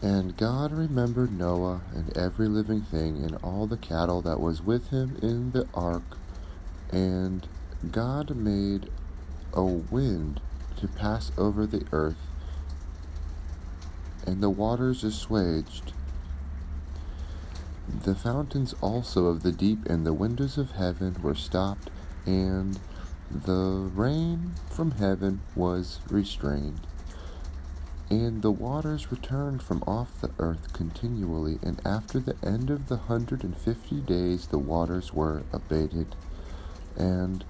And God remembered Noah and every living thing and all the cattle that was with him in the ark. And God made a wind to pass over the earth, and the waters assuaged. The fountains also of the deep and the windows of heaven were stopped, and the rain from heaven was restrained. And the waters returned from off the earth continually, and after the end of the hundred and fifty days the waters were abated. And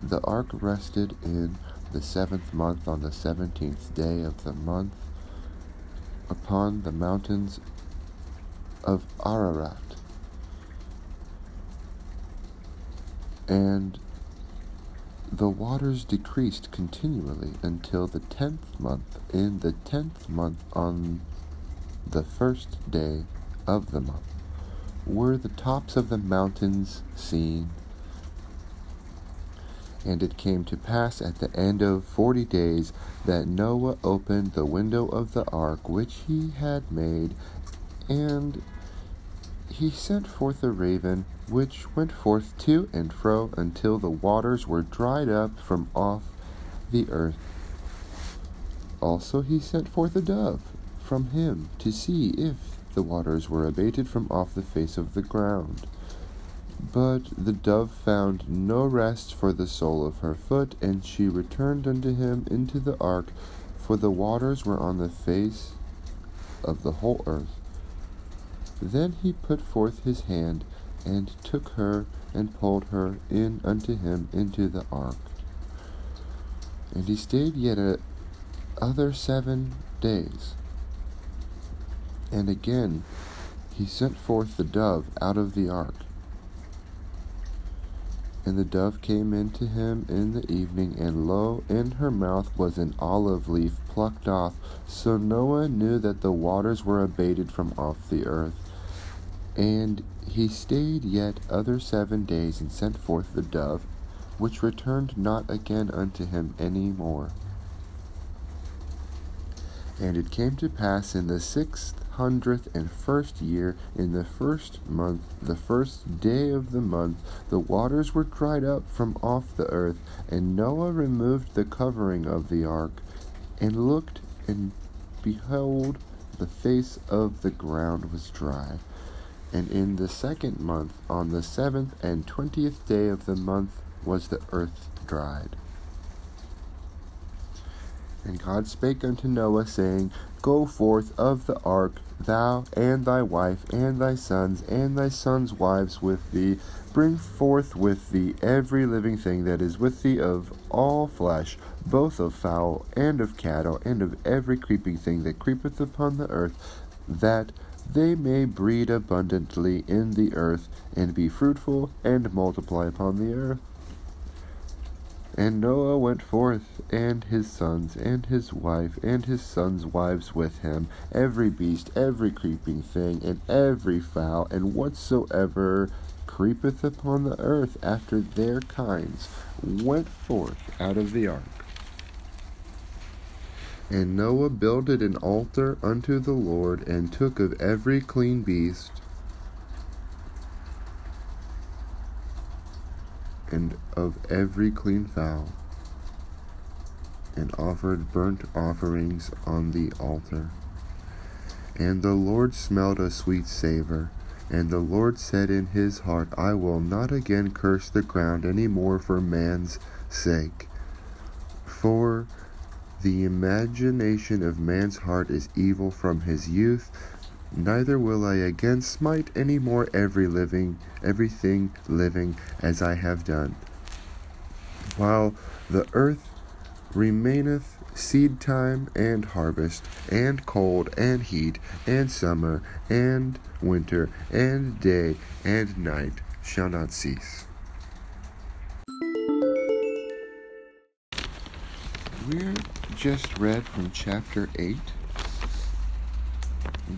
the ark rested in the seventh month on the seventeenth day of the month upon the mountains of Ararat. And the waters decreased continually until the tenth month. In the tenth month, on the first day of the month, were the tops of the mountains seen. And it came to pass at the end of forty days that Noah opened the window of the ark which he had made, and he sent forth a raven, which went forth to and fro until the waters were dried up from off the earth. Also he sent forth a dove from him to see if the waters were abated from off the face of the ground. But the dove found no rest for the sole of her foot, and she returned unto him into the ark, for the waters were on the face of the whole earth. Then he put forth his hand and took her and pulled her in unto him into the ark. And he stayed yet a other seven days. And again he sent forth the dove out of the ark. And the dove came in to him in the evening, and lo, in her mouth was an olive leaf plucked off. So Noah knew that the waters were abated from off the earth. And he stayed yet other seven days, and sent forth the dove, which returned not again unto him any more. And it came to pass in the sixth hundredth and first year, in the first month, the first day of the month, the waters were dried up from off the earth, and Noah removed the covering of the ark, and looked, and behold, the face of the ground was dry. And in the second month, on the seventh and twentieth day of the month, was the earth dried. And God spake unto Noah, saying, Go forth of the ark, thou and thy wife, and thy sons, and thy sons' wives with thee. Bring forth with thee every living thing that is with thee of all flesh, both of fowl and of cattle, and of every creeping thing that creepeth upon the earth, that they may breed abundantly in the earth, and be fruitful, and multiply upon the earth. And Noah went forth, and his sons, and his wife, and his sons' wives with him, every beast, every creeping thing, and every fowl, and whatsoever creepeth upon the earth after their kinds, went forth out of the ark. And Noah builded an altar unto the Lord, and took of every clean beast, and of every clean fowl, and offered burnt offerings on the altar. And the Lord smelled a sweet savor. And the Lord said in his heart, I will not again curse the ground any more for man's sake. For the imagination of man's heart is evil from his youth, neither will I again smite any more every living everything living as I have done. While the earth remaineth seed time and harvest, and cold and heat, and summer and winter, and day and night shall not cease. We're just read from chapter 8,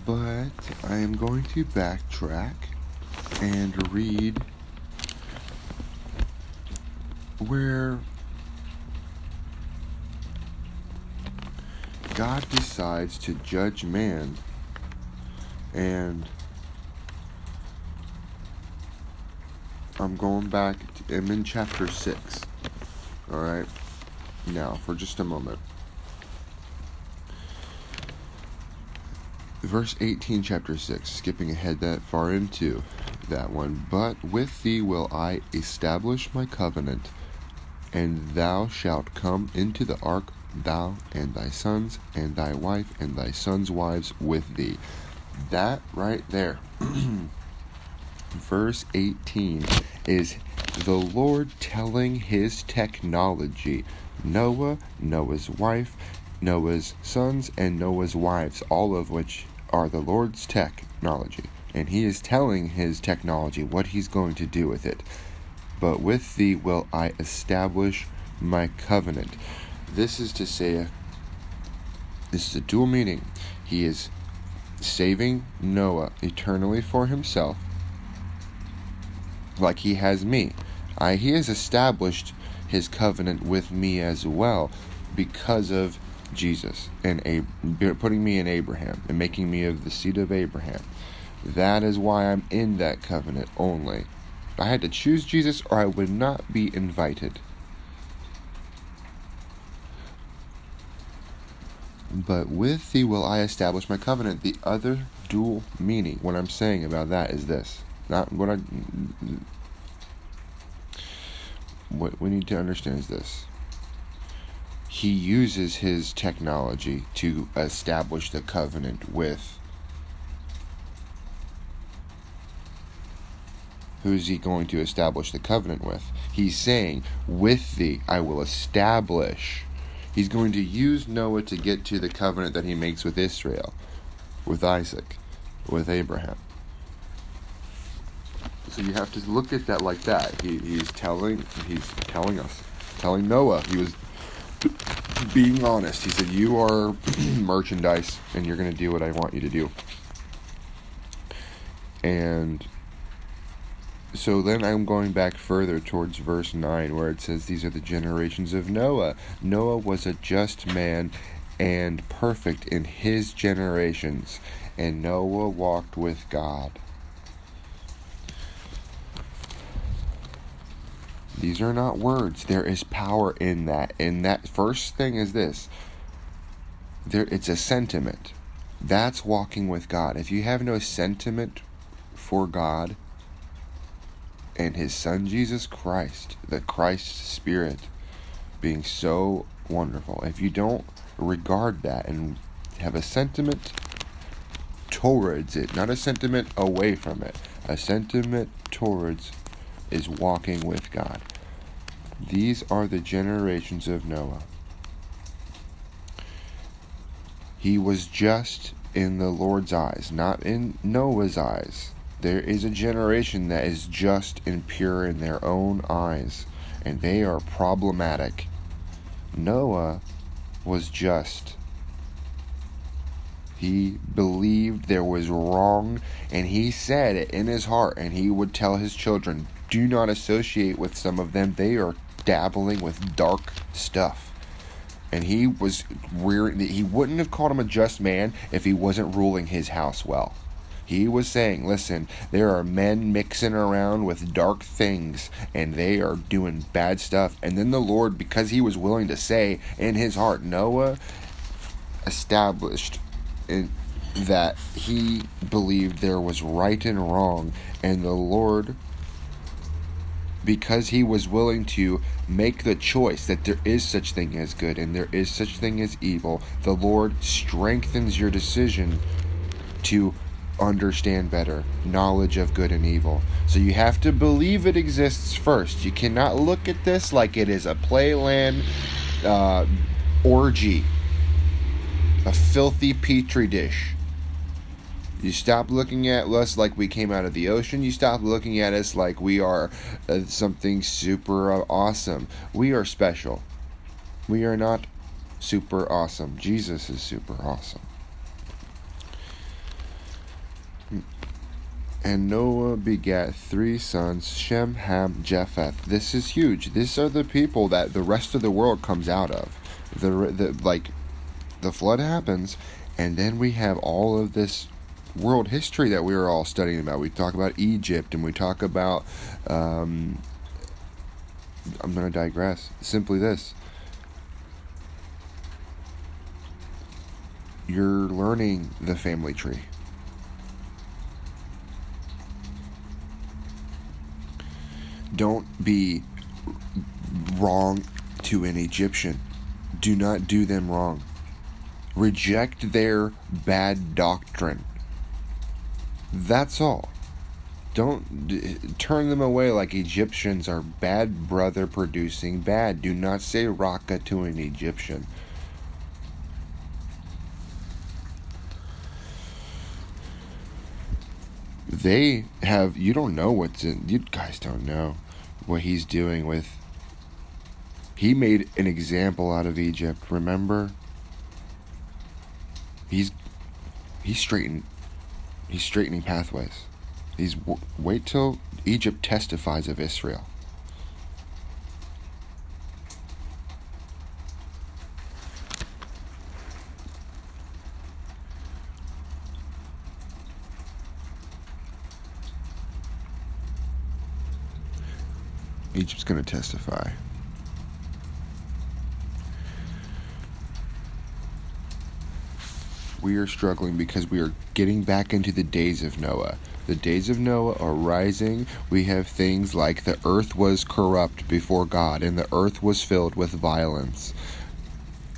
but I am going to backtrack and read where God decides to judge man And I'm going back, to, I'm in chapter 6. Alright? Now, for just a moment. Verse 18, chapter 6, skipping ahead that far into that one. But with thee will I establish my covenant, and thou shalt come into the ark, thou and thy sons, and thy wife, and thy sons' wives with thee. That right there, verse 18, is the Lord telling his technology Noah, Noah's wife, Noah's sons, and Noah's wives, all of which are the Lord's technology. And he is telling his technology what he's going to do with it. But with thee will I establish my covenant. This is to say, this is a dual meaning. He is saving Noah eternally for himself, like he has me. I, he has established his covenant with me as well because of Jesus and putting me in Abraham and making me of the seed of Abraham. That is why I'm in that covenant only. I had to choose Jesus or I would not be invited. But with thee will I establish my covenant. The other dual meaning, what I'm saying about that is this. Not what I. What we need to understand is this he uses his technology to establish the covenant with who's he going to establish the covenant with? He's saying, With thee I will establish. He's going to use Noah to get to the covenant that he makes with Israel, with Isaac, with Abraham. So you have to look at that like that. He, he's telling he's telling us, telling Noah. He was being honest. He said, You are merchandise and you're going to do what I want you to do. And so then I'm going back further towards verse 9 where it says, These are the generations of Noah. Noah was a just man and perfect in his generations, and Noah walked with God. These are not words. There is power in that. And that first thing is this. There it's a sentiment. That's walking with God. If you have no sentiment for God and his son Jesus Christ, the Christ spirit being so wonderful. If you don't regard that and have a sentiment towards it, not a sentiment away from it, a sentiment towards is walking with God. These are the generations of Noah. He was just in the Lord's eyes, not in Noah's eyes. There is a generation that is just and pure in their own eyes, and they are problematic. Noah was just. He believed there was wrong, and he said it in his heart, and he would tell his children, do not associate with some of them. They are dabbling with dark stuff. And he was rearing, he wouldn't have called him a just man if he wasn't ruling his house well. He was saying, listen, there are men mixing around with dark things and they are doing bad stuff. And then the Lord, because he was willing to say in his heart, Noah established in, that he believed there was right and wrong. And the Lord because he was willing to make the choice that there is such thing as good and there is such thing as evil the lord strengthens your decision to understand better knowledge of good and evil. So you have to believe it exists first. You cannot look at this like it is a playland uh, orgy a filthy petri dish you stop looking at us like we came out of the ocean. You stop looking at us like we are uh, something super awesome. We are special. We are not super awesome. Jesus is super awesome. And Noah begat three sons, Shem, Ham, Japheth. This is huge. These are the people that the rest of the world comes out of. The, the like, the flood happens, and then we have all of this world history that we are all studying about. We talk about Egypt and we talk about. Um, I'm going to digress. Simply this. You're learning the family tree. Don't be wrong to an Egyptian. Do not do them wrong. Reject their bad doctrine. That's all. Don't d- turn them away like Egyptians are bad brother producing bad. Do not say raka to an Egyptian. They have, you don't know what's in, you guys don't know what he's doing with. He made an example out of Egypt, remember? He's he's straightened he's straightening pathways. He's wait till Egypt testifies of Israel. Egypt's going to testify. We are struggling because we are getting back into the days of Noah. The days of Noah are rising. We have things like the earth was corrupt before God, and the earth was filled with violence.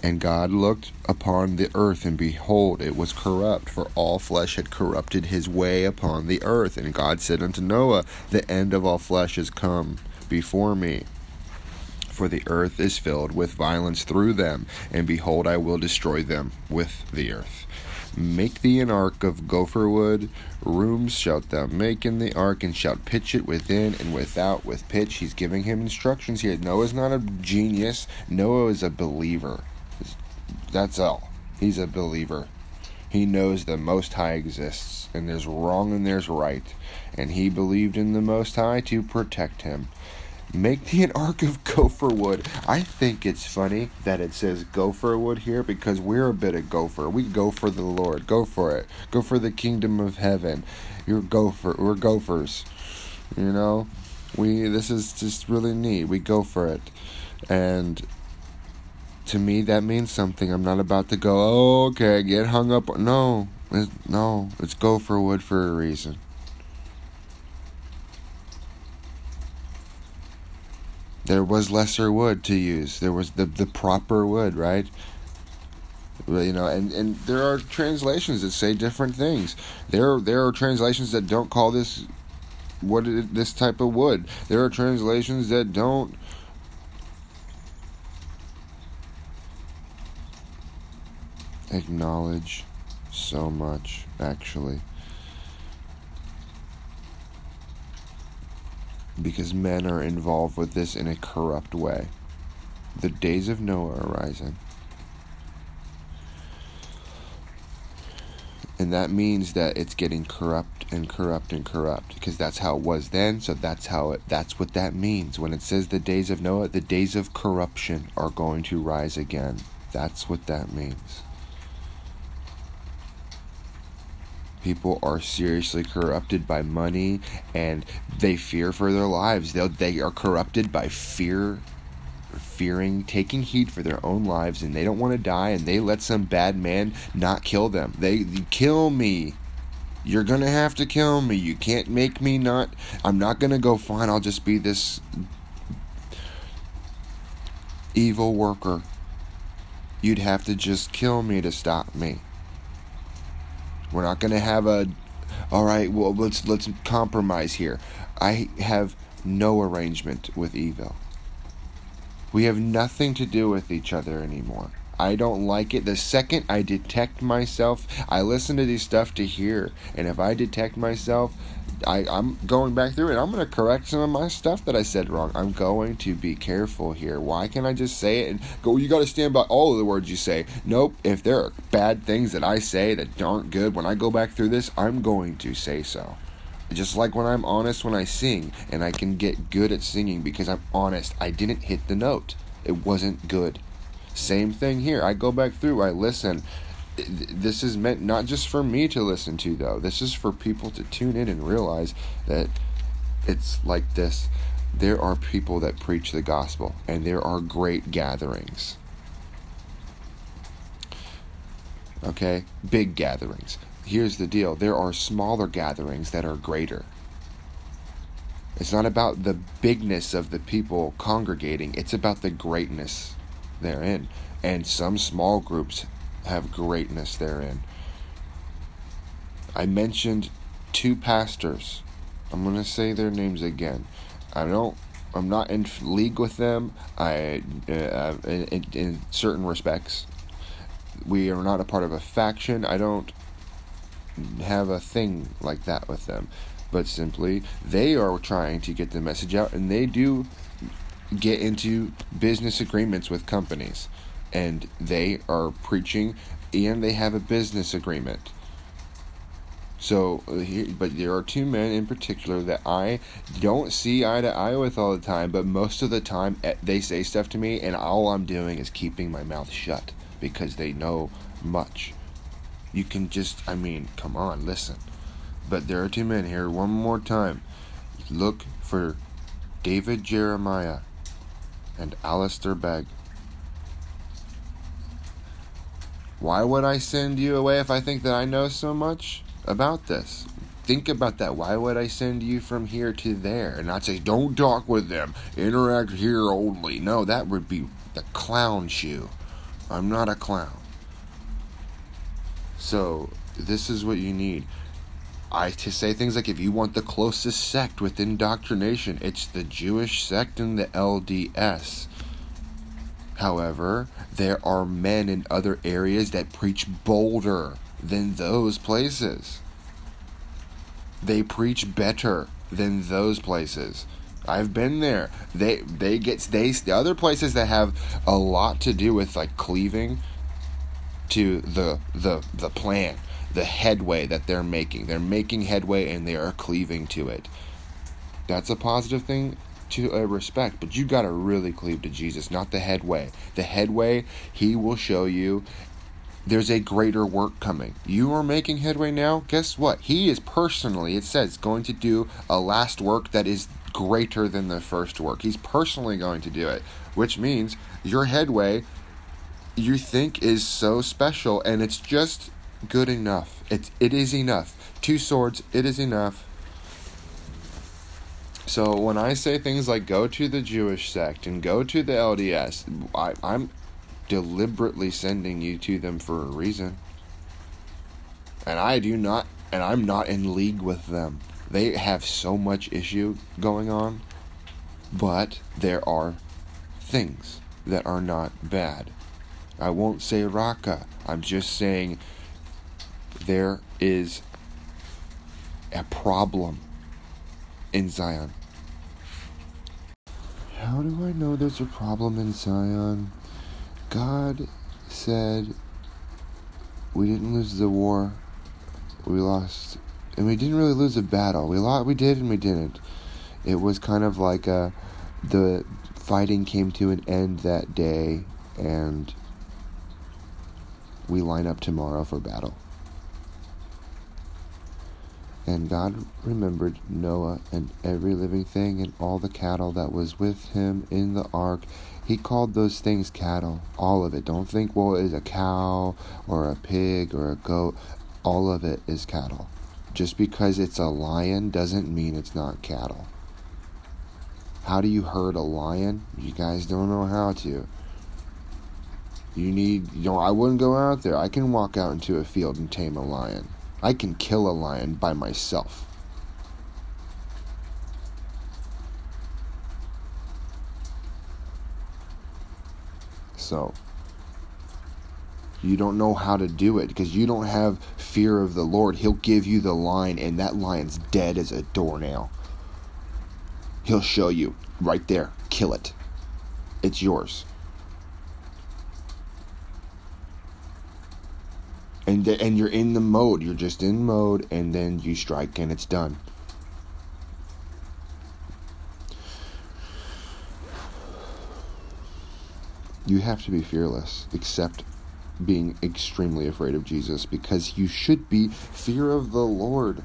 And God looked upon the earth, and behold, it was corrupt, for all flesh had corrupted his way upon the earth. And God said unto Noah, The end of all flesh is come before me. For the earth is filled with violence through them, and behold, I will destroy them with the earth. Make thee an ark of gopher wood, rooms shalt thou make in the ark, and shalt pitch it within and without with pitch. He's giving him instructions here. Noah's not a genius, Noah is a believer. That's all. He's a believer. He knows the Most High exists, and there's wrong and there's right, and he believed in the Most High to protect him. Make me an ark of gopher wood. I think it's funny that it says gopher wood here because we're a bit of gopher. We go for the Lord. Go for it. Go for the kingdom of heaven. You're gopher. We're gophers. You know, we. This is just really neat. We go for it, and to me that means something. I'm not about to go. Oh, okay, get hung up. No, no, it's gopher wood for a reason. There was lesser wood to use. There was the the proper wood, right? You know, and, and there are translations that say different things. There there are translations that don't call this what this type of wood. There are translations that don't acknowledge so much actually. Because men are involved with this in a corrupt way. The days of Noah are rising. And that means that it's getting corrupt and corrupt and corrupt because that's how it was then, so that's how it that's what that means. When it says the days of Noah, the days of corruption are going to rise again. That's what that means. People are seriously corrupted by money and they fear for their lives. They they are corrupted by fear fearing taking heed for their own lives and they don't want to die and they let some bad man not kill them. They, they kill me. You're going to have to kill me. You can't make me not I'm not going to go fine. I'll just be this evil worker. You'd have to just kill me to stop me. We're not going to have a all right, well let's let's compromise here. I have no arrangement with evil. We have nothing to do with each other anymore. I don't like it. The second I detect myself, I listen to these stuff to hear, and if I detect myself I, I'm going back through it. I'm going to correct some of my stuff that I said wrong. I'm going to be careful here. Why can't I just say it and go, you got to stand by all of the words you say? Nope. If there are bad things that I say that aren't good, when I go back through this, I'm going to say so. Just like when I'm honest when I sing, and I can get good at singing because I'm honest. I didn't hit the note, it wasn't good. Same thing here. I go back through, I listen this is meant not just for me to listen to though. This is for people to tune in and realize that it's like this. There are people that preach the gospel and there are great gatherings. Okay? Big gatherings. Here's the deal. There are smaller gatherings that are greater. It's not about the bigness of the people congregating. It's about the greatness therein and some small groups have greatness therein. I mentioned two pastors. I'm going to say their names again. I don't I'm not in league with them. I uh, in, in certain respects. We are not a part of a faction. I don't have a thing like that with them. But simply, they are trying to get the message out, and they do get into business agreements with companies and they are preaching and they have a business agreement. So, but there are two men in particular that I don't see eye to eye with all the time, but most of the time eh, they say stuff to me, and all I'm doing is keeping my mouth shut because they know much. You can just, I mean, come on, listen. But there are two men here, one more time. Look for David Jeremiah and Alistair Begg. Why would I send you away if I think that I know so much about this? Think about that. Why would I send you from here to there and not say, don't talk with them, interact here only? No, that would be the clown shoe. I'm not a clown. So, this is what you need. I to say things like if you want the closest sect with indoctrination, it's the Jewish sect and the LDS. However, there are men in other areas that preach bolder than those places. They preach better than those places. I've been there. They they get they the other places that have a lot to do with like cleaving to the the the plan, the headway that they're making. They're making headway and they are cleaving to it. That's a positive thing to a respect, but you got to really cleave to Jesus, not the headway. The headway, He will show you there's a greater work coming. You are making headway now. Guess what? He is personally, it says, going to do a last work that is greater than the first work. He's personally going to do it, which means your headway you think is so special and it's just good enough. It's it is enough. Two swords, it is enough. So when I say things like go to the Jewish sect and go to the LDS, I, I'm deliberately sending you to them for a reason. And I do not, and I'm not in league with them. They have so much issue going on, but there are things that are not bad. I won't say Raka. I'm just saying there is a problem in Zion. How do I know there's a problem in Zion? God said we didn't lose the war. We lost, and we didn't really lose a battle. We lost, we did, and we didn't. It was kind of like a, the fighting came to an end that day, and we line up tomorrow for battle. And God remembered Noah and every living thing and all the cattle that was with him in the ark. He called those things cattle, all of it. Don't think, well, is a cow or a pig or a goat. All of it is cattle. Just because it's a lion doesn't mean it's not cattle. How do you herd a lion? You guys don't know how to. You need, you know, I wouldn't go out there. I can walk out into a field and tame a lion. I can kill a lion by myself. So, you don't know how to do it because you don't have fear of the Lord. He'll give you the line, and that lion's dead as a doornail. He'll show you right there. Kill it. It's yours. And th- and you're in the mode. You're just in mode, and then you strike, and it's done. You have to be fearless. except being extremely afraid of Jesus because you should be fear of the Lord.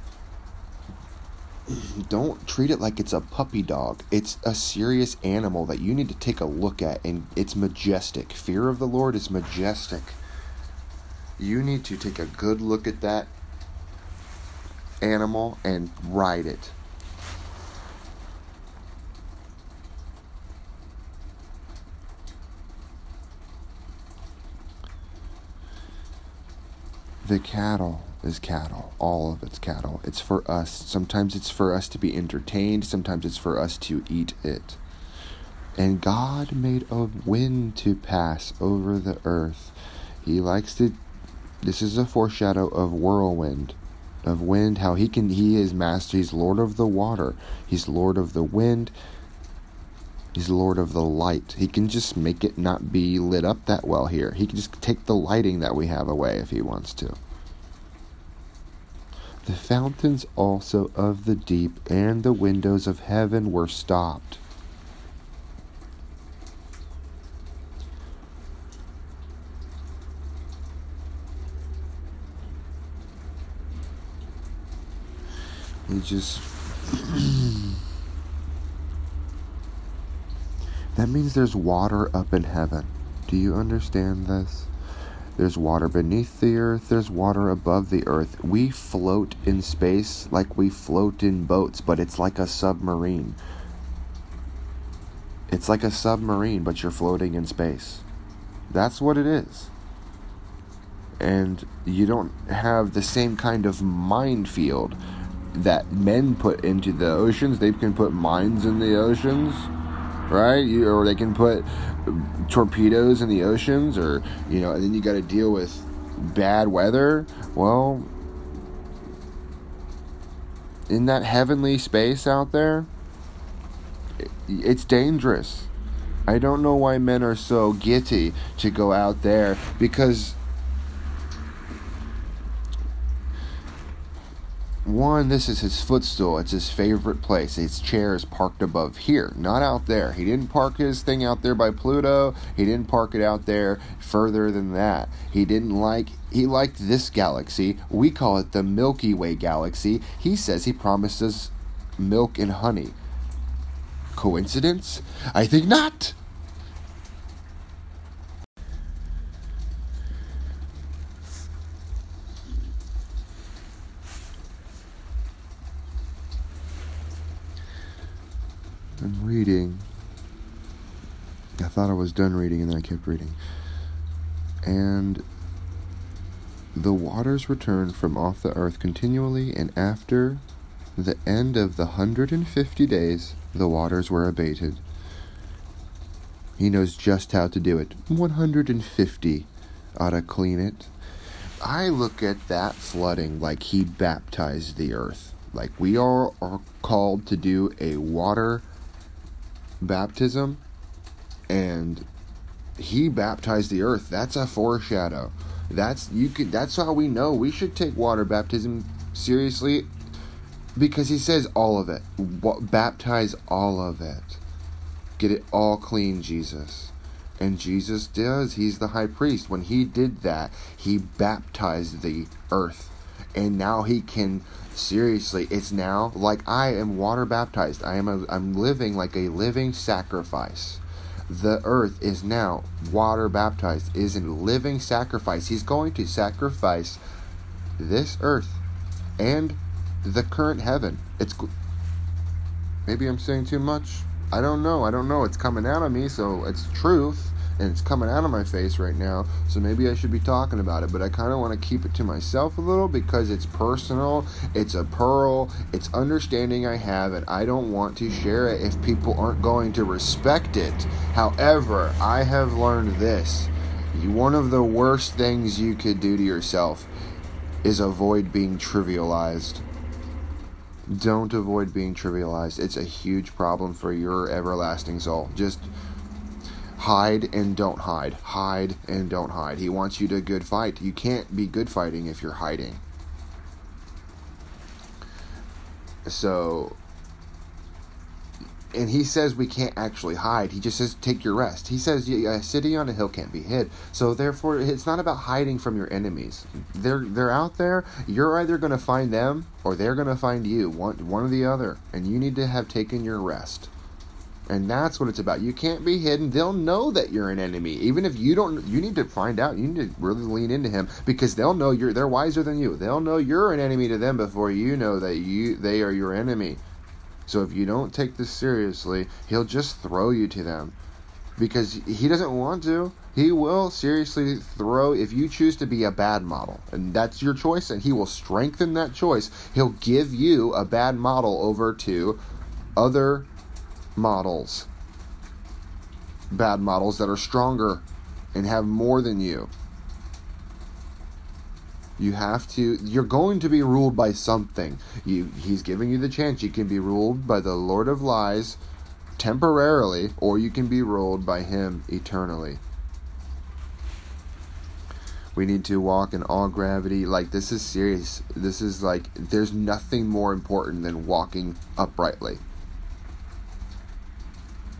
Don't treat it like it's a puppy dog. It's a serious animal that you need to take a look at, and it's majestic. Fear of the Lord is majestic. You need to take a good look at that animal and ride it. The cattle is cattle, all of it's cattle. It's for us. Sometimes it's for us to be entertained, sometimes it's for us to eat it. And God made a wind to pass over the earth. He likes to. This is a foreshadow of whirlwind, of wind, how he can. He is master. He's Lord of the water. He's Lord of the wind. He's Lord of the light. He can just make it not be lit up that well here. He can just take the lighting that we have away if he wants to. The fountains also of the deep and the windows of heaven were stopped. Just. That means there's water up in heaven. Do you understand this? There's water beneath the earth, there's water above the earth. We float in space like we float in boats, but it's like a submarine. It's like a submarine, but you're floating in space. That's what it is. And you don't have the same kind of mind field that men put into the oceans. They can put mines in the oceans right? You, or they can put torpedoes in the oceans, or you know, and then you got to deal with bad weather. Well, in that heavenly space out there, it's dangerous. I don't know why men are so giddy to go out there because One, this is his footstool. It's his favorite place. His chair is parked above here, not out there. He didn't park his thing out there by Pluto. He didn't park it out there further than that. He didn't like, he liked this galaxy. We call it the Milky Way galaxy. He says he promises milk and honey. Coincidence? I think not. I'm reading. I thought I was done reading and then I kept reading. And the waters returned from off the earth continually, and after the end of the hundred and fifty days, the waters were abated. He knows just how to do it. 150 ought to clean it. I look at that flooding like he baptized the earth. Like we are, are called to do a water baptism and he baptized the earth. That's a foreshadow. That's you could that's how we know. We should take water baptism seriously because he says all of it. Baptize all of it. Get it all clean jesus. And jesus does. He's the high priest. When he did that he baptized the earth and now he can seriously it's now like i am water baptized. I am a, i'm living like a living sacrifice. The earth is now water baptized is a living sacrifice. He's going to sacrifice this earth and the current heaven. It's maybe i'm saying too much. I don't know. I don't know. It's coming out of me so it's truth and it's coming out of my face right now, so maybe I should be talking about it, but I kind of want to keep it to myself a little because it's personal, it's a pearl, it's understanding I have, and I don't want to share it if people aren't going to respect it. However, I have learned this one of the worst things you could do to yourself is avoid being trivialized. Don't avoid being trivialized. It's a huge problem for your everlasting soul. Just hide and don't hide. Hide and don't hide. He wants you to good fight. You can't be good fighting if you're hiding. So and he says we can't actually hide. He just says take your rest. He says a city on a hill can't be hid. So therefore, it's not about hiding from your enemies. They're they're out there. You're either going to find them or they're going to find you. One one or the other. And you need to have taken your rest. And that's what it's about. You can't be hidden. They'll know that you're an enemy. Even if you don't you need to find out. You need to really lean into him because they'll know you're they're wiser than you. They'll know you're an enemy to them before you know that you they are your enemy. So if you don't take this seriously, he'll just throw you to them because he doesn't want to. He will seriously throw if you choose to be a bad model, and that's your choice, and he will strengthen that choice. He'll give you a bad model over to other models, bad models that are stronger and have more than you. You have to you're going to be ruled by something. You he's giving you the chance you can be ruled by the Lord of lies temporarily or you can be ruled by him eternally. We need to walk in all gravity. Like this is serious. This is like there's nothing more important than walking uprightly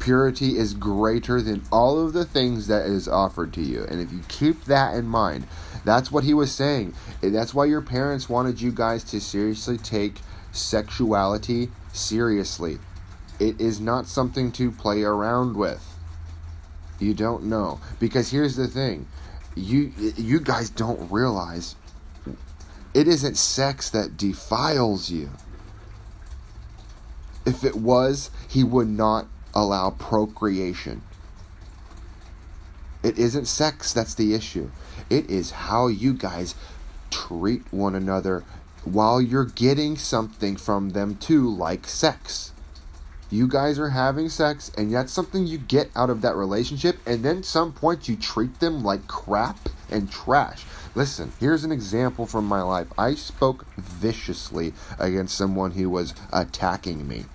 purity is greater than all of the things that is offered to you. And if you keep that in mind, that's what he was saying. That's why your parents wanted you guys to seriously take sexuality seriously. It is not something to play around with. You don't know because here's the thing. You you guys don't realize it isn't sex that defiles you. If it was, he would not allow procreation. It isn't sex that's the issue. It is how you guys treat one another while you're getting something from them too, like sex. You guys are having sex, and that's something you get out of that relationship, and then some point you treat them like crap and trash. Listen, here's an example from my life. I spoke viciously against someone who was attacking me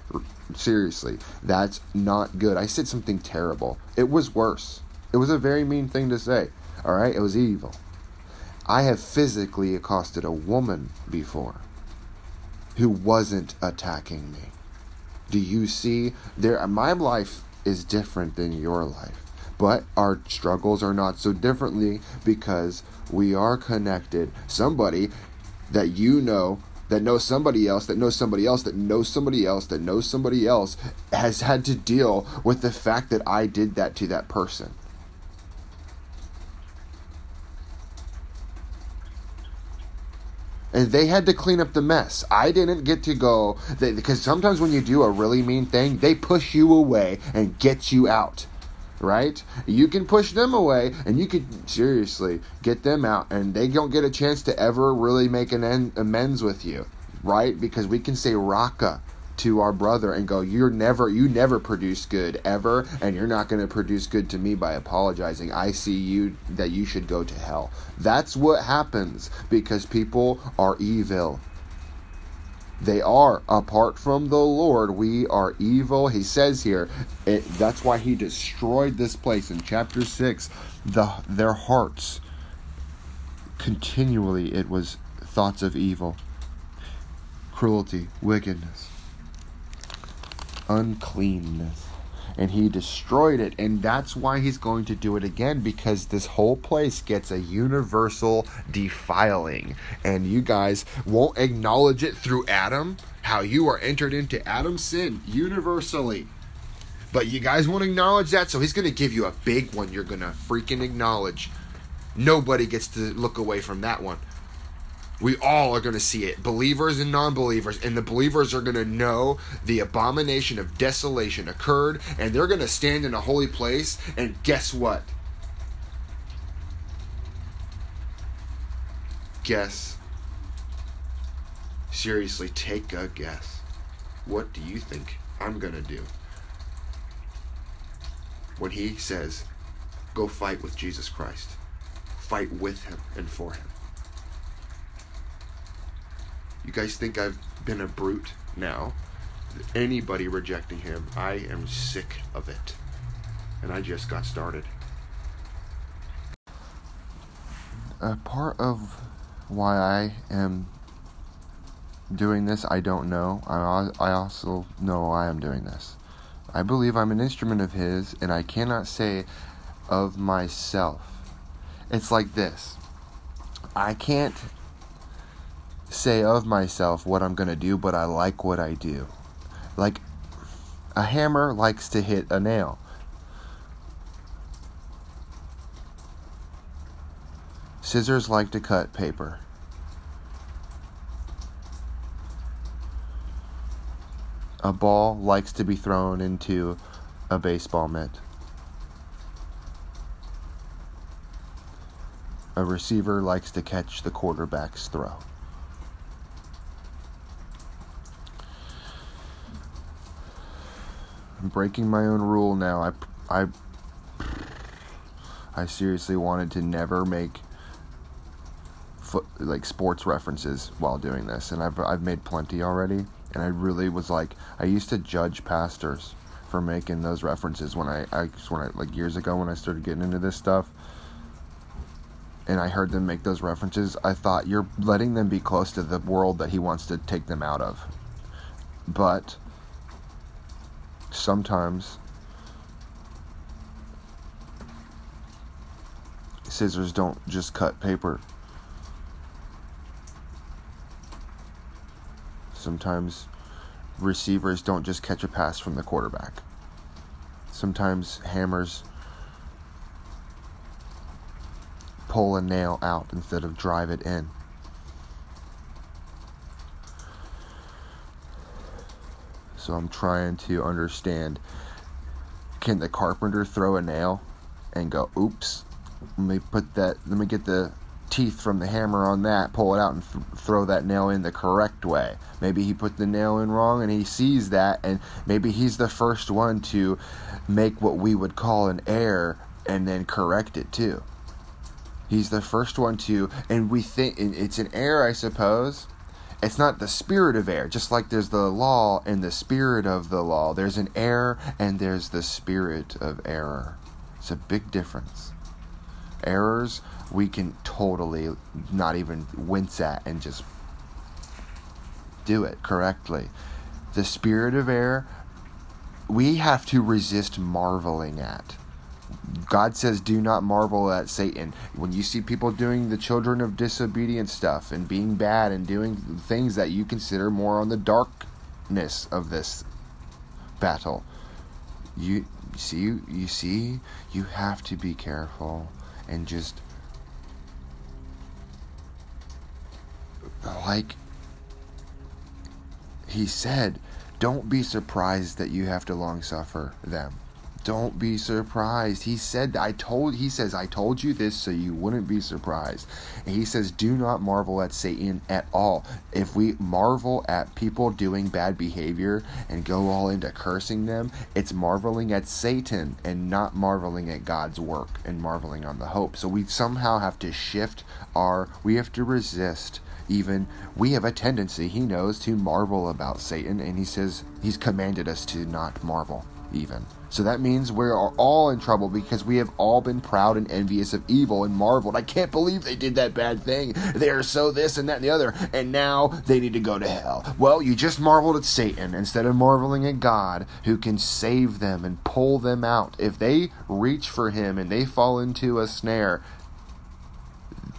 Seriously, that's not good. I said something terrible. It was worse. It was a very mean thing to say. All right? It was evil. I have physically accosted a woman before who wasn't attacking me. Do you see there my life is different than your life. But our struggles are not so differently because we are connected. Somebody that you know that knows somebody else that knows somebody else that knows somebody else that knows somebody else has had to deal with the fact that I did that to that person. and they had to clean up the mess. I didn't get to go they, because sometimes when you do a really mean thing, they push you away and get you out right? You can push them away and you could seriously get them out and they don't get a chance to ever really make an end, amends with you, right? Because we can say raka to our brother and go you're never you never produce good ever and you're not going to produce good to me by apologizing i see you that you should go to hell that's what happens because people are evil they are apart from the Lord. We are evil. He says here, it, that's why he destroyed this place in chapter 6. The, their hearts, continually, it was thoughts of evil, cruelty, wickedness, uncleanness and he destroyed it. And that's why he's going to do it again because this whole place gets a universal defiling. And you guys won't acknowledge it through Adam, how you are entered into Adam's sin universally. But you guys won't acknowledge that, so he's going to give you a big one you're going to freaking acknowledge. Nobody gets to look away from that one. We all are going to see it, believers and non believers. And the believers are going to know the abomination of desolation occurred, and they're going to stand in a holy place. And guess what? Guess. Seriously, take a guess. What do you think I'm going to do? When he says, go fight with Jesus Christ, fight with him and for him. You guys think I've been a brute now? Anybody rejecting him, I am sick of it. And I just got started. A part of why I am doing this, I don't know. I, I also know I am doing this. I believe I'm an instrument of His, and I cannot say of myself. It's like this I can't say of myself what I'm going to do, but I like what I do. Like a hammer likes to hit a nail. Scissors like to cut paper. A ball likes to be thrown into a baseball mitt. A receiver likes to catch the quarterback's throw. I'm breaking my own rule now. I, I, I seriously wanted to never make foot, like sports references while doing this, and I've I've made plenty already. And I really was like, I used to judge pastors for making those references when I, I when I like years ago when I started getting into this stuff. And I heard them make those references. I thought you're letting them be close to the world that he wants to take them out of. But sometimes scissors don't just cut paper. Sometimes receivers don't just catch a pass from the quarterback. Sometimes hammers pull a nail out instead of drive it in. So I'm trying to understand can the carpenter throw a nail and go, oops, let me put that, let me get the teeth from the hammer on that, pull it out, and th- throw that nail in the correct way. Maybe he put the nail in wrong and he sees that, and maybe he's the first one to make what we would call an error and then correct it too. He's the first one to, and we think it's an error, I suppose it's not the spirit of error. Just like there's the law and the spirit of the law, there's an error and there's the spirit of error. It's a big difference. Errors we can totally not even wince at and just do it correctly. The spirit of error we have to resist marveling at. God says, do not marvel at Satan. When you see people doing the children of disobedience stuff and being bad and doing things that you consider more on the darkness of this battle, you see, you see, you have to be careful and just like he said, don't be surprised that you have to long suffer them don't be surprised. He said, I told, he says, I told you this so you wouldn't be surprised. And he says, do not marvel at Satan at all. If we marvel at people doing bad behavior and go all into cursing them, it's marveling at Satan and not marveling at God's work and marveling on the hope. So we somehow have to shift our, we have to resist even we have a tendency he knows to marvel about satan and he says he's commanded us to not marvel even so that means we are all in trouble because we have all been proud and envious of evil and marveled. I can't believe they did that bad thing. They're so this and that and the other, and now they need to go to hell. Well, you just marveled at Satan instead of marveling at God who can save them and pull them out. If they reach for him and they fall into a snare,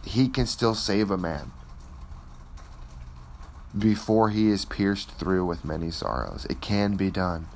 he can still save a man before he is pierced through with many sorrows. It can be done.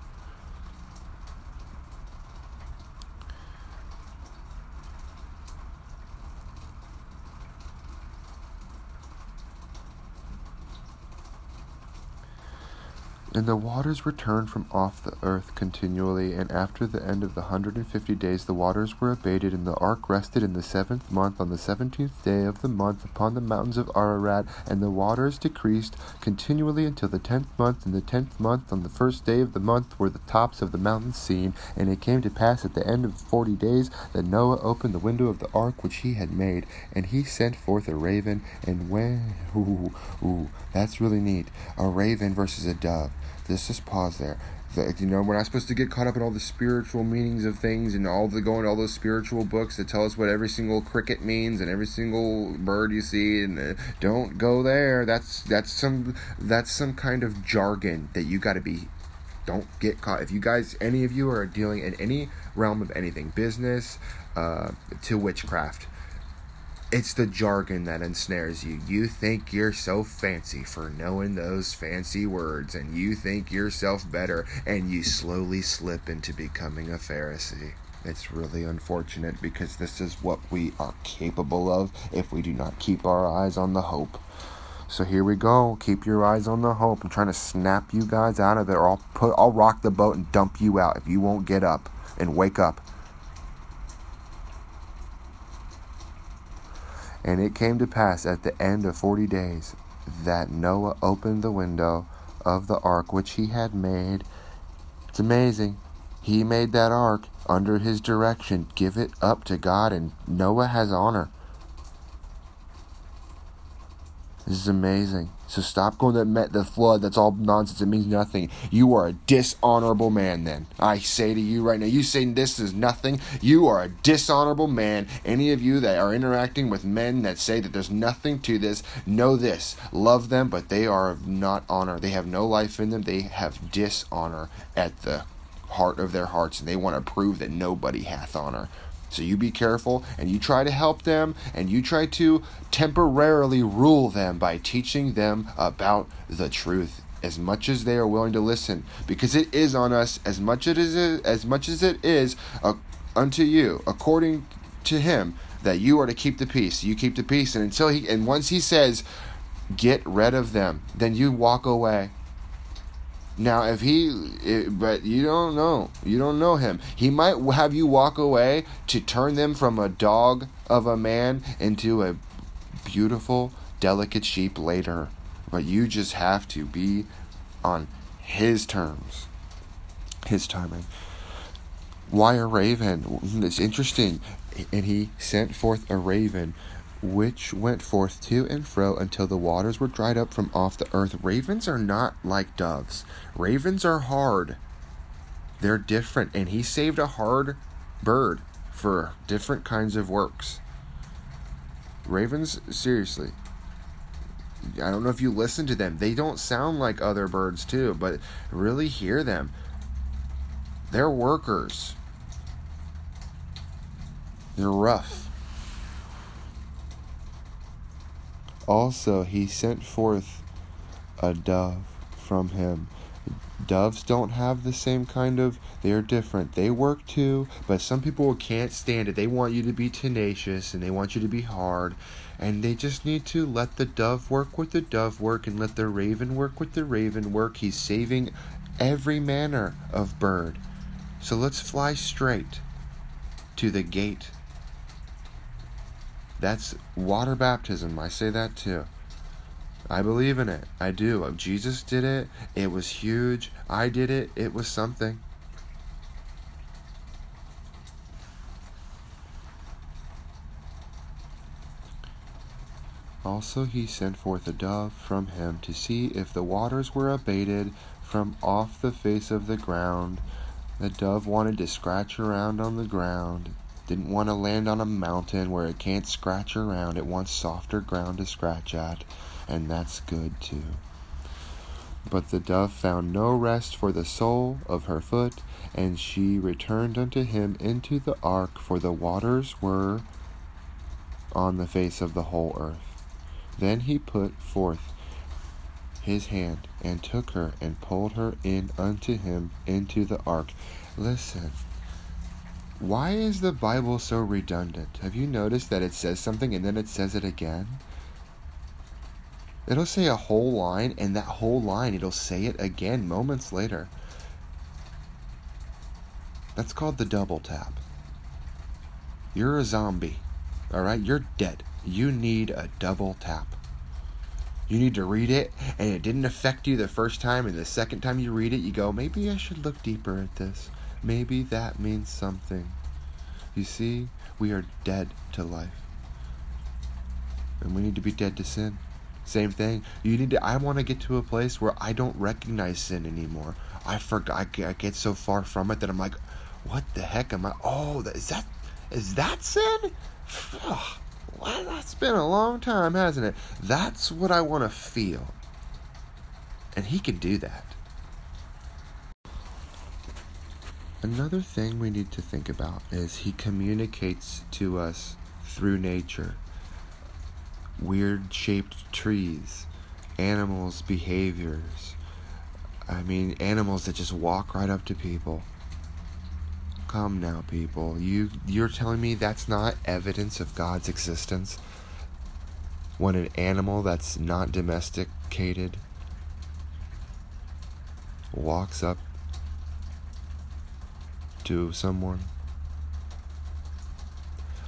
And the waters returned from off the earth continually, and after the end of the hundred and fifty days the waters were abated, and the ark rested in the seventh month on the seventeenth day of the month upon the mountains of Ararat, and the waters decreased continually until the tenth month. In the tenth month, on the first day of the month, were the tops of the mountains seen. And it came to pass at the end of forty days that Noah opened the window of the ark which he had made, and he sent forth a raven, and when ooh, ooh, that's really neat. A raven versus a dove let's just pause there. You know, we're not supposed to get caught up in all the spiritual meanings of things and all the going to all those spiritual books that tell us what every single cricket means and every single bird you see. And uh, don't go there. That's that's some that's some kind of jargon that you got to be don't get caught. If you guys, any of you are dealing in any realm of anything, business uh, to witchcraft, it's the jargon that ensnares you. You think you're so fancy for knowing those fancy words, and you think yourself better, and you slowly slip into becoming a Pharisee. It's really unfortunate because this is what we are capable of if we do not keep our eyes on the hope. So here we go. Keep your eyes on the hope. I'm trying to snap you guys out of there. I'll put I'll rock the boat and dump you out if you won't get up and wake up. And it came to pass at the end of forty days that Noah opened the window of the ark which he had made. It's amazing. He made that ark under his direction. Give it up to God, and Noah has honor. This is amazing. So stop going to met the flood. That's all nonsense. It means nothing. You are a dishonorable man. Then I say to you right now, you say this is nothing. You are a dishonorable man. Any of you that are interacting with men that say that there's nothing to this, know this: love them, but they are of not honor. They have no life in them. They have dishonor at the heart of their hearts, and they want to prove that nobody hath honor. So you be careful and you try to help them and you try to temporarily rule them by teaching them about the truth as much as they are willing to listen. Because it is on us as much as it is as much as it is uh, unto you according to him that you are to keep the peace. You keep the peace and until he and once he says get rid of them then you walk away now, if he, it, but you don't know, you don't know him. He might have you walk away to turn them from a dog of a man into a beautiful, delicate sheep later. But you just have to be on his terms, his timing. Why a raven? It's interesting. And he sent forth a raven which went forth to and fro until the waters were dried up from off the earth. Ravens are not like doves. Ravens are hard. They're different. And he saved a hard bird for different kinds of works. Ravens, seriously. I don't know if you listen to them. They don't sound like other birds, too, but really hear them. They're workers. They're rough Also, he sent forth a dove from him. Doves don't have the same kind of, they're different. They work too, but some people can't stand it. They want you to be tenacious and they want you to be hard. And they just need to let the dove work with the dove work and let the raven work with the raven work. He's saving every manner of bird. So let's fly straight to the gate that's water baptism. I say that too. I believe in it. I do. Jesus did it. It was huge. I did it. It was something. Also, he sent forth a dove from him to see if the waters were abated from off the face of the ground. The dove wanted to scratch around on the ground. Didn't want to land on a mountain where it can't scratch around. It wants softer ground to scratch at, and that's good too. But the dove found no rest for the sole of her foot, and she returned unto him into the ark, for the waters were on the face of the whole earth. Then he put forth his hand and took her and pulled her in unto him into the ark. Listen, why is the Bible so redundant? Have you noticed that it says something and then it says it again? It'll say a whole line, and that whole line, it'll say it again moments later. That's called the double tap. You're a zombie, alright? You're dead. You need a double tap. You need to read it, and it didn't affect you the first time, and the second time you read it, you go, maybe I should look deeper at this. Maybe that means something. You see, we are dead to life. And we need to be dead to sin. Same thing. You need to I want to get to a place where I don't recognize sin anymore. I forgot I get so far from it that I'm like, what the heck am I? Oh, is that is that sin? well, that's been a long time, hasn't it? That's what I want to feel. And he can do that. Another thing we need to think about is he communicates to us through nature. Weird shaped trees, animals' behaviors. I mean, animals that just walk right up to people. Come now, people. You you're telling me that's not evidence of God's existence? When an animal that's not domesticated walks up to someone.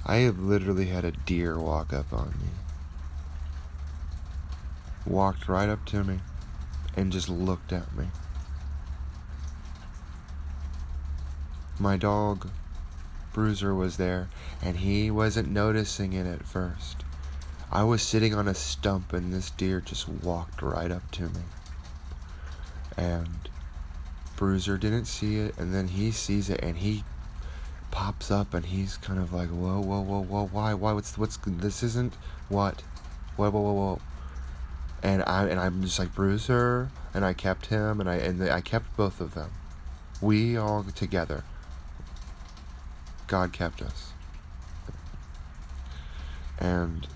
I have literally had a deer walk up on me. Walked right up to me and just looked at me. My dog, Bruiser, was there and he wasn't noticing it at first. I was sitting on a stump and this deer just walked right up to me. And Bruiser didn't see it, and then he sees it, and he pops up, and he's kind of like, whoa, whoa, whoa, whoa, why, why, what's, what's, this isn't, what, whoa, whoa, whoa, whoa, and I, and I'm just like Bruiser, and I kept him, and I, and I kept both of them, we all together. God kept us, and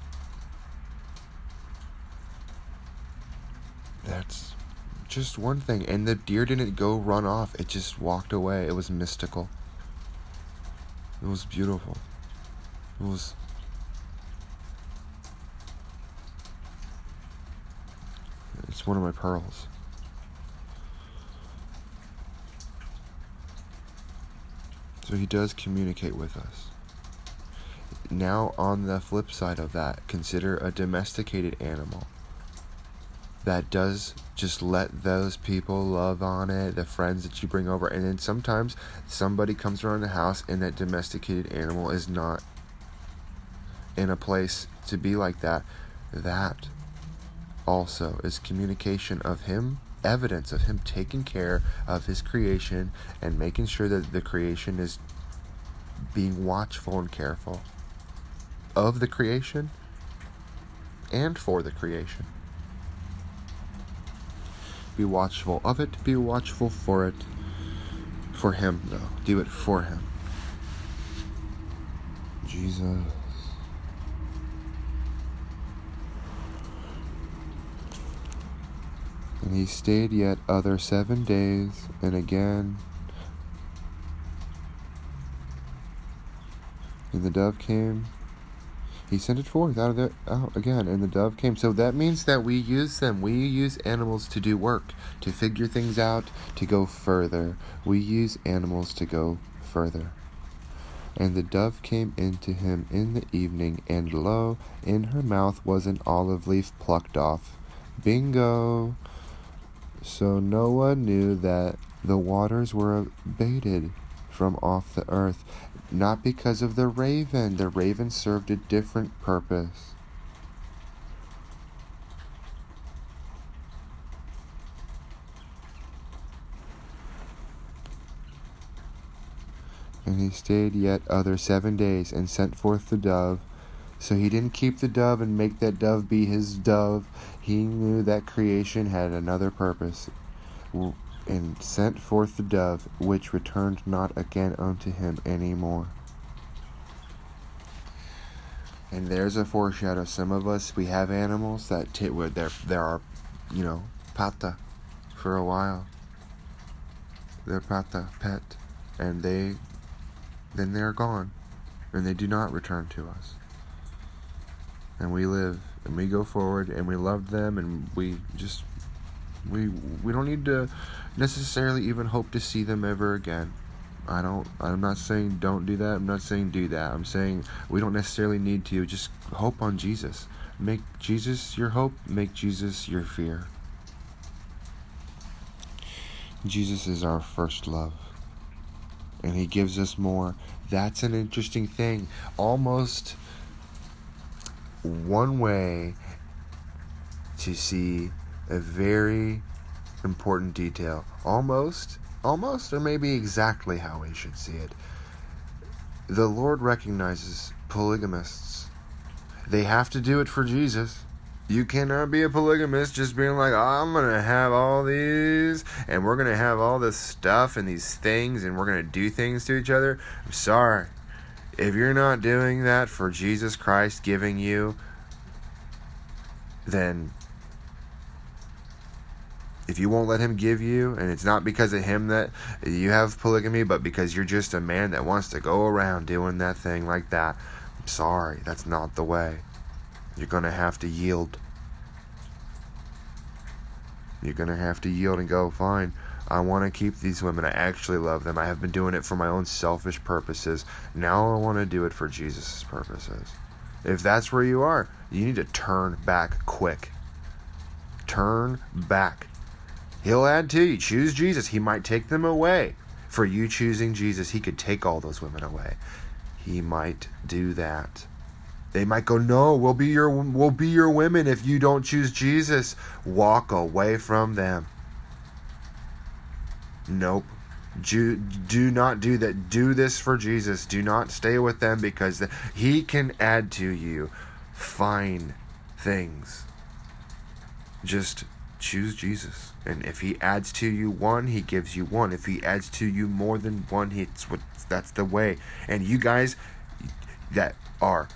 that's just one thing. And the deer didn't go run off, it just walked away. It was mystical. It was beautiful. It was. It's one of my pearls. So he does communicate with us. Now, on the flip side of that, consider a domesticated animal that does just let those people love on it, the friends that you bring over. And then sometimes somebody comes around the house and that domesticated animal is not in a place to be like that. That also is communication of Him, evidence of Him taking care of His creation and making sure that the creation is being watchful and careful of the creation and for the creation. Be watchful of it, be watchful for it. For Him, though. Do it for Him. Jesus. And he stayed yet other seven days, and again. And the dove came he sent it forth out of the out again, and the dove came. So that means that we use them. We use animals to do work, to figure things out, to go further. We use animals to go further. And the dove came into him in the evening, and lo, in her mouth was an olive leaf plucked off. Bingo! So Noah knew that the waters were abated from off the earth, not because of the raven. The raven served a different purpose. And he stayed yet other seven days and sent forth the dove. So he didn't keep the dove and make that dove be his dove. He knew that creation had another purpose and sent forth the dove, which returned not again unto him any more. And there's a foreshadow. Some of us, we have animals that t- there there are, you know, pata for a while. They're pata pet, and they then they're gone, and they do not return to us. And we live and we go forward and we love them and we just we we don't need to necessarily even hope to see them ever again. I don't I'm not saying don't do that. I'm not saying do that. I'm saying we don't necessarily need to just hope on Jesus. Make Jesus your hope, make Jesus your fear. Jesus is our first love. And he gives us more. That's an interesting thing. Almost one way to see a very important detail. Almost, almost, or maybe exactly how we should see it. The Lord recognizes polygamists. They have to do it for Jesus. You cannot be a polygamist just being like, oh, I'm going to have all these and we're going to have all this stuff and these things and we're going to do things to each other. I'm sorry. If you're not doing that for Jesus Christ giving you, then if you won't let him give you, and it's not because of him that you have polygamy, but because you're just a man that wants to go around doing that thing like that, I'm sorry, that's not the way. You're going to have to yield. You're going to have to yield and go, fine. I want to keep these women. I actually love them. I have been doing it for my own selfish purposes. Now I want to do it for Jesus' purposes. If that's where you are, you need to turn back quick. Turn back. He'll add to you. Choose Jesus. He might take them away. For you choosing Jesus, he could take all those women away. He might do that. They might go, "No, we'll be your we'll be your women if you don't choose Jesus." Walk away from them. Nope. Do, do not do that. Do this for Jesus. Do not stay with them because he can add to you fine things. Just choose Jesus. And if he adds to you one, he gives you one. If he adds to you more than one, it's what that's the way. And you guys that are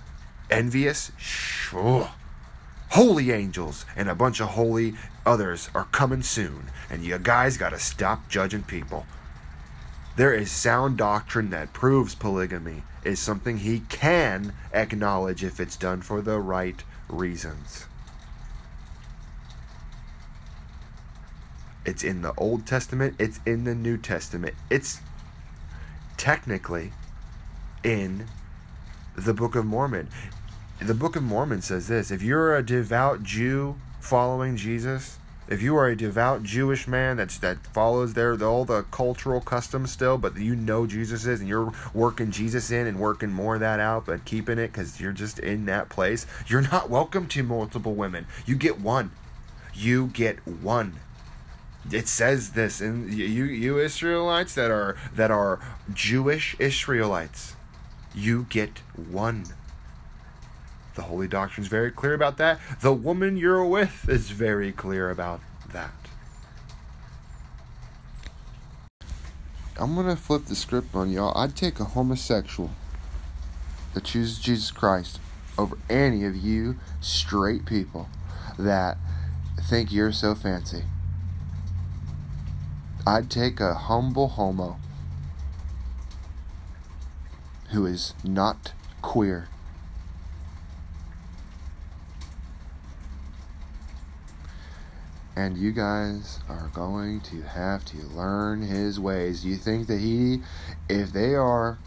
envious, sure. Holy angels and a bunch of holy others are coming soon, and you guys got to stop judging people. There is sound doctrine that proves polygamy is something he can acknowledge if it's done for the right reasons. It's in the Old Testament, it's in the New Testament. It's technically in the Book of Mormon. The Book of Mormon says this if you're a devout Jew following Jesus, if you are a devout Jewish man that's that follows their all the cultural customs still, but you know Jesus is, and you're working Jesus in and working more of that out, but keeping it because you're just in that place, you're not welcome to multiple women. You get one. You get one. It says this in you you Israelites that are that are Jewish Israelites. You get one. The Holy Doctrine is very clear about that. The woman you're with is very clear about that. I'm going to flip the script on y'all. I'd take a homosexual that chooses Jesus Christ over any of you straight people that think you're so fancy. I'd take a humble homo who is not queer and you guys are going to have to learn his ways. You think that he, if they are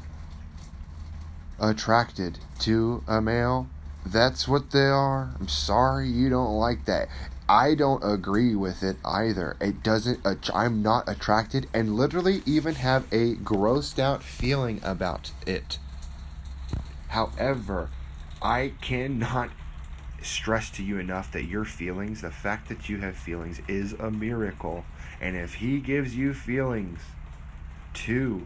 attracted to a male, that's what they are? I'm sorry you don't like that. I don't agree with it either. It doesn't, I'm not attracted and literally even have a grossed out feeling about it. However, I cannot stress to you enough that your feelings, the fact that you have feelings, is a miracle. And if He gives you feelings to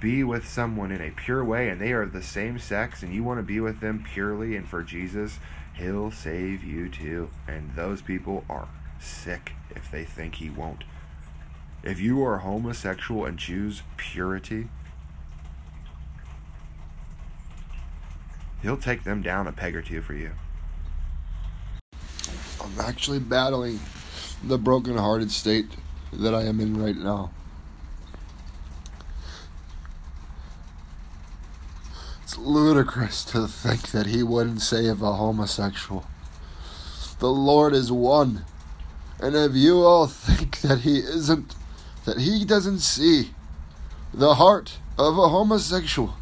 be with someone in a pure way and they are the same sex and you want to be with them purely and for Jesus, He'll save you too. And those people are sick if they think He won't. If you are homosexual and choose purity, he'll take them down a peg or two for you. I'm actually battling the broken-hearted state that I am in right now. Ludicrous to think that he wouldn't save a homosexual. The Lord is one. And if you all think that he isn't, that he doesn't see the heart of a homosexual,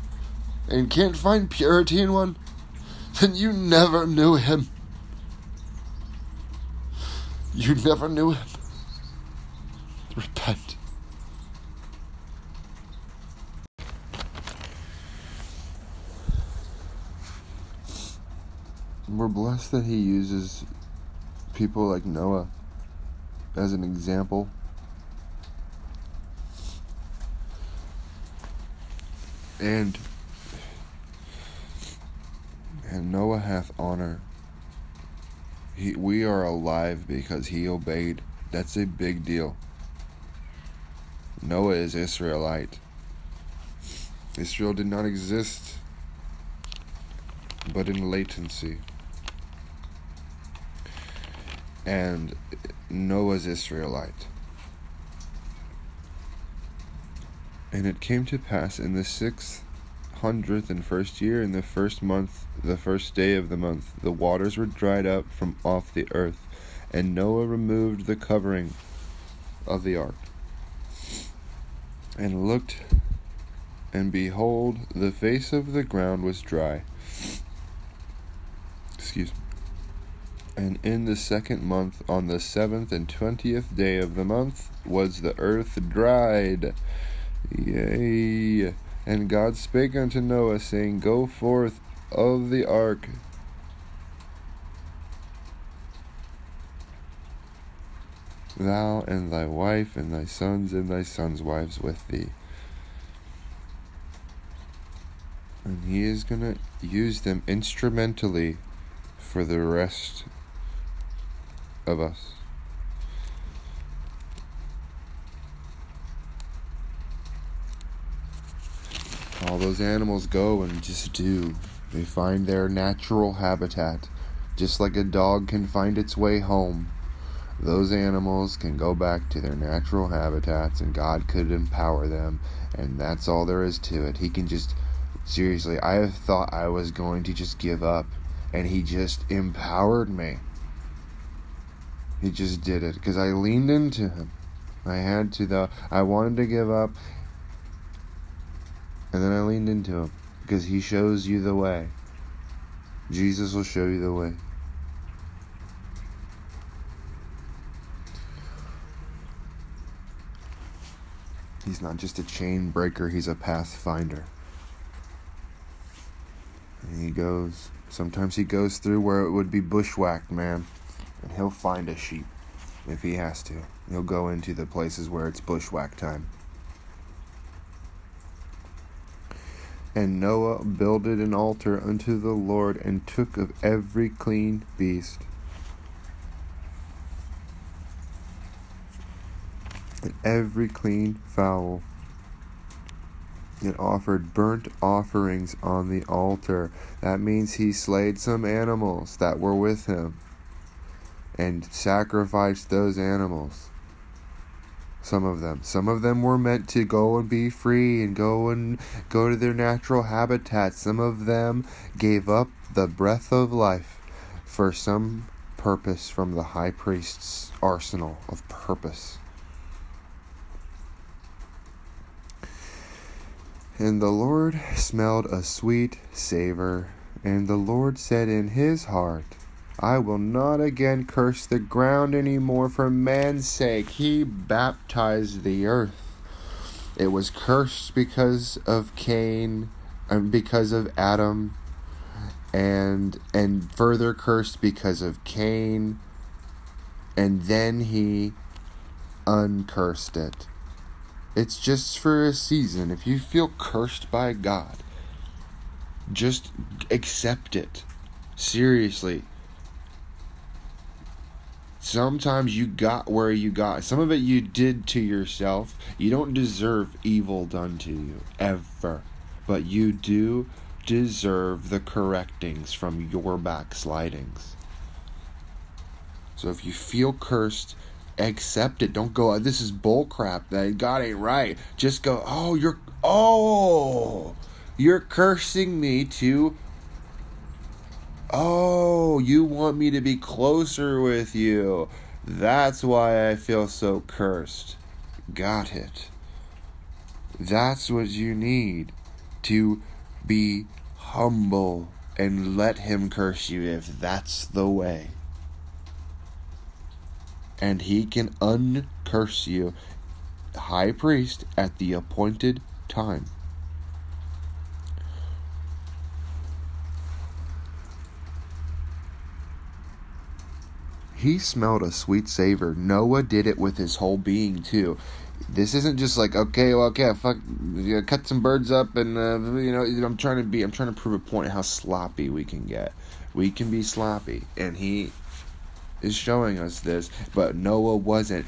and can't find purity in one, then you never knew him. You never knew him. Repent. We're blessed that he uses people like Noah as an example and and Noah hath honor He, we are alive because he obeyed. That's a big deal. Noah is Israelite. Israel did not exist, but in latency. And Noah's Israelite. And it came to pass in the sixth hundredth and first year, in the first month, the first day of the month, the waters were dried up from off the earth, and Noah removed the covering of the ark, and looked, and behold, the face of the ground was dry. Excuse me. And in the second month, on the seventh and twentieth day of the month, was the earth dried. Yea. And God spake unto Noah, saying, Go forth of the ark. Thou and thy wife and thy sons and thy sons' wives with thee. And he is going to use them instrumentally for the rest of us. all those animals go and just do. They find their natural habitat. Just like a dog can find its way home, those animals can go back to their natural habitats and God could empower them. And that's all there is to it. He can just, seriously, I have thought I was going to just give up. And He just empowered me. He just did it because I leaned into Him. I had to, though. I wanted to give up and then I leaned into him because he shows you the way. Jesus will show you the way. He's not just a chain breaker, he's a pathfinder. And he goes, sometimes he goes through where it would be bushwhacked, man. And he'll find a sheep if he has to. He'll go into the places where it's bushwhack time. And Noah builded an altar unto the Lord, and took of every clean beast, and every clean fowl, and offered burnt offerings on the altar. That means he slayed some animals that were with him, and sacrificed those animals. Some of them. Some of them were meant to go and be free and go and go to their natural habitat. Some of them gave up the breath of life for some purpose from the high priest's arsenal of purpose. And the Lord smelled a sweet savor, and the Lord said in his heart, I will not again curse the ground any more for man's sake. He baptized the earth. It was cursed because of Cain and because of Adam and and further cursed because of Cain and then he uncursed it. It's just for a season. If you feel cursed by God, just accept it. Seriously, Sometimes you got where you got. Some of it you did to yourself. You don't deserve evil done to you, ever. But you do deserve the correctings from your backslidings. So if you feel cursed, accept it. Don't go, this is bullcrap. That God ain't right. Just go, oh, you're, oh, you're cursing me to Oh, you want me to be closer with you. That's why I feel so cursed. Got it. That's what you need to be humble and let Him curse you if that's the way. And He can uncurse you, High Priest, at the appointed time. He smelled a sweet savor. Noah did it with his whole being too. This isn't just like okay, well, okay, fuck, you know, cut some birds up, and uh, you know, I'm trying to be, I'm trying to prove a point how sloppy we can get. We can be sloppy, and he is showing us this, but Noah wasn't.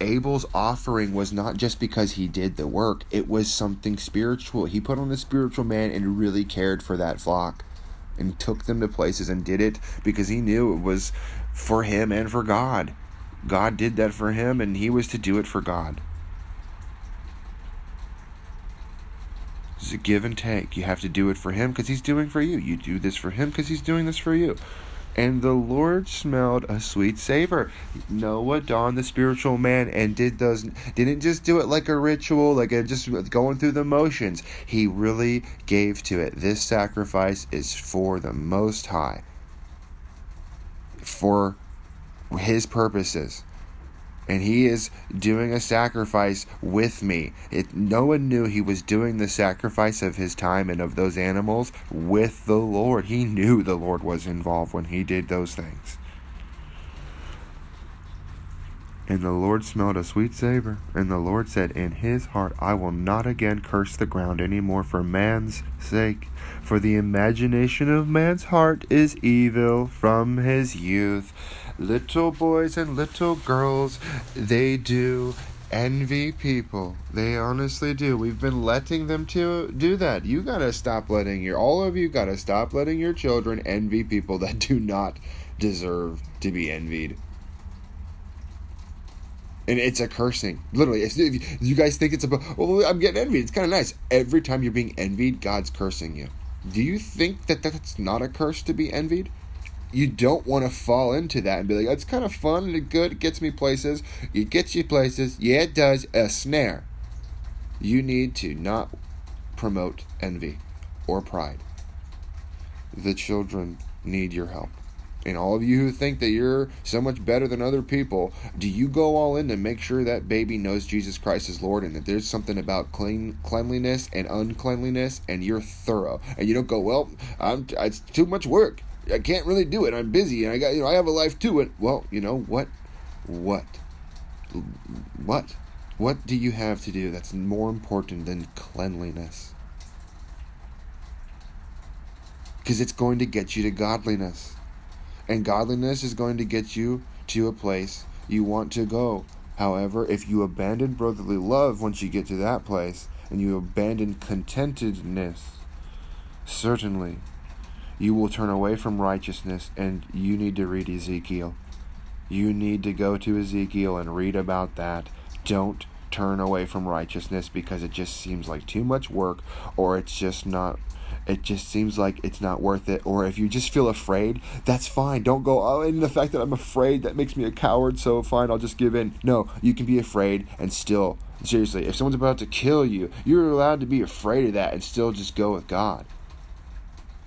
Abel's offering was not just because he did the work, it was something spiritual. He put on the spiritual man and really cared for that flock and took them to places and did it because he knew it was for him and for God. God did that for him and he was to do it for God. It's a give and take. You have to do it for him because he's doing for you. You do this for him because he's doing this for you. And the Lord smelled a sweet savor. Noah donned the spiritual man and did those didn't just do it like a ritual, like a, just going through the motions. He really gave to it. This sacrifice is for the most high. For his purposes and he is doing a sacrifice with me. It, no one knew he was doing the sacrifice of his time and of those animals with the Lord. He knew the Lord was involved when he did those things. And the Lord smelled a sweet savor. And the Lord said, In his heart, I will not again curse the ground any more for man's sake. For the imagination of man's heart is evil from his youth. Little boys and little girls, they do envy people. They honestly do. We've been letting them to do that. You gotta stop letting your all of you gotta stop letting your children envy people that do not deserve to be envied and it's a cursing. Literally, if you guys think it's about, well, I'm getting envied. It's kind of nice. Every time you're being envied, God's cursing you. Do you think that that's not a curse to be envied? You don't want to fall into that and be like, it's kind of fun and good. It gets me places. It gets you places. Yeah, it does. A snare. You need to not promote envy or pride. The children need your help and all of you who think that you're so much better than other people, do you go all in to make sure that baby knows Jesus Christ is Lord and that there's something about clean cleanliness and uncleanliness and you're thorough and you don't go, well, I'm it's too much work. I can't really do it. I'm busy and I got you know I have a life too. And well, you know what, what, what, what do you have to do that's more important than cleanliness? Because it's going to get you to godliness. And godliness is going to get you to a place you want to go. However, if you abandon brotherly love once you get to that place, and you abandon contentedness, certainly you will turn away from righteousness, and you need to read Ezekiel. You need to go to Ezekiel and read about that. Don't turn away from righteousness because it just seems like too much work or it's just not it just seems like it's not worth it. Or if you just feel afraid, that's fine. Don't go, oh, and the fact that I'm afraid, that makes me a coward, so fine, I'll just give in. No, you can be afraid and still, seriously, if someone's about to kill you, you're allowed to be afraid of that and still just go with God.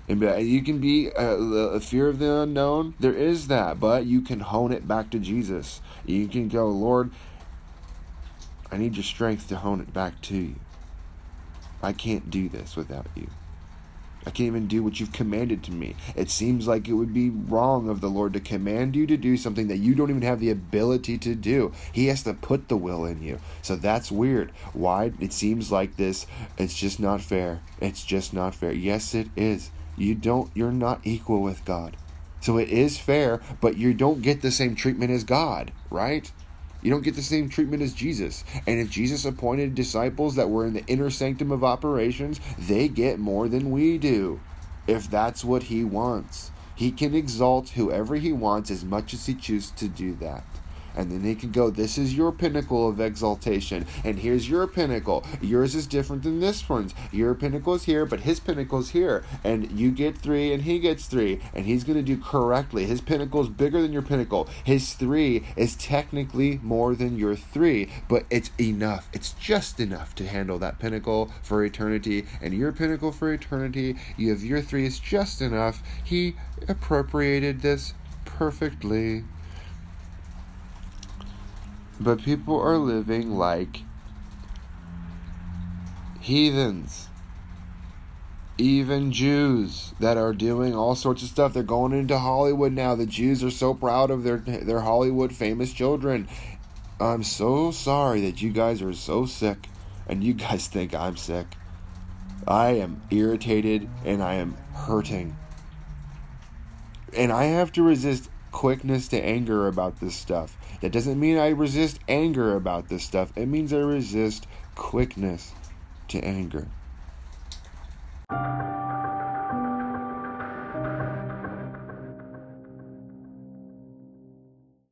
And you can be a, uh, a fear of the unknown. There is that, but you can hone it back to Jesus. You can go, Lord, I need your strength to hone it back to you. I can't do this without you. I can't even do what you've commanded to me. It seems like it would be wrong of the Lord to command you to do something that you don't even have the ability to do. He has to put the will in you. So that's weird. Why? It seems like this. It's just not fair. It's just not fair. Yes, it is. You don't, you're not equal with God. So it is fair, but you don't get the same treatment as God, right? You don't get the same treatment as Jesus. And if Jesus appointed disciples that were in the inner sanctum of operations, they get more than we do. If that's what he wants, he can exalt whoever he wants as much as he chooses to do that and then they can go, This is your pinnacle of exaltation, and here's your pinnacle. Yours is different than this one's. Your pinnacle is here, but his pinnacle is here, and you get three, and he gets three, and he's going to do correctly. His pinnacle is bigger than your pinnacle. His three is technically more than your three, but it's enough. It's just enough to handle that pinnacle for eternity, and your pinnacle for eternity. You have your three is just enough. He appropriated this perfectly. But people are living like heathens. Even Jews that are doing all sorts of stuff. They're going into Hollywood now. The Jews are so proud of their their Hollywood famous children. I'm so sorry that you guys are so sick and you guys think I'm sick. I am irritated and I am hurting. And I have to resist quickness to anger about this stuff. That doesn't mean I resist anger about this stuff. It means I resist quickness to anger.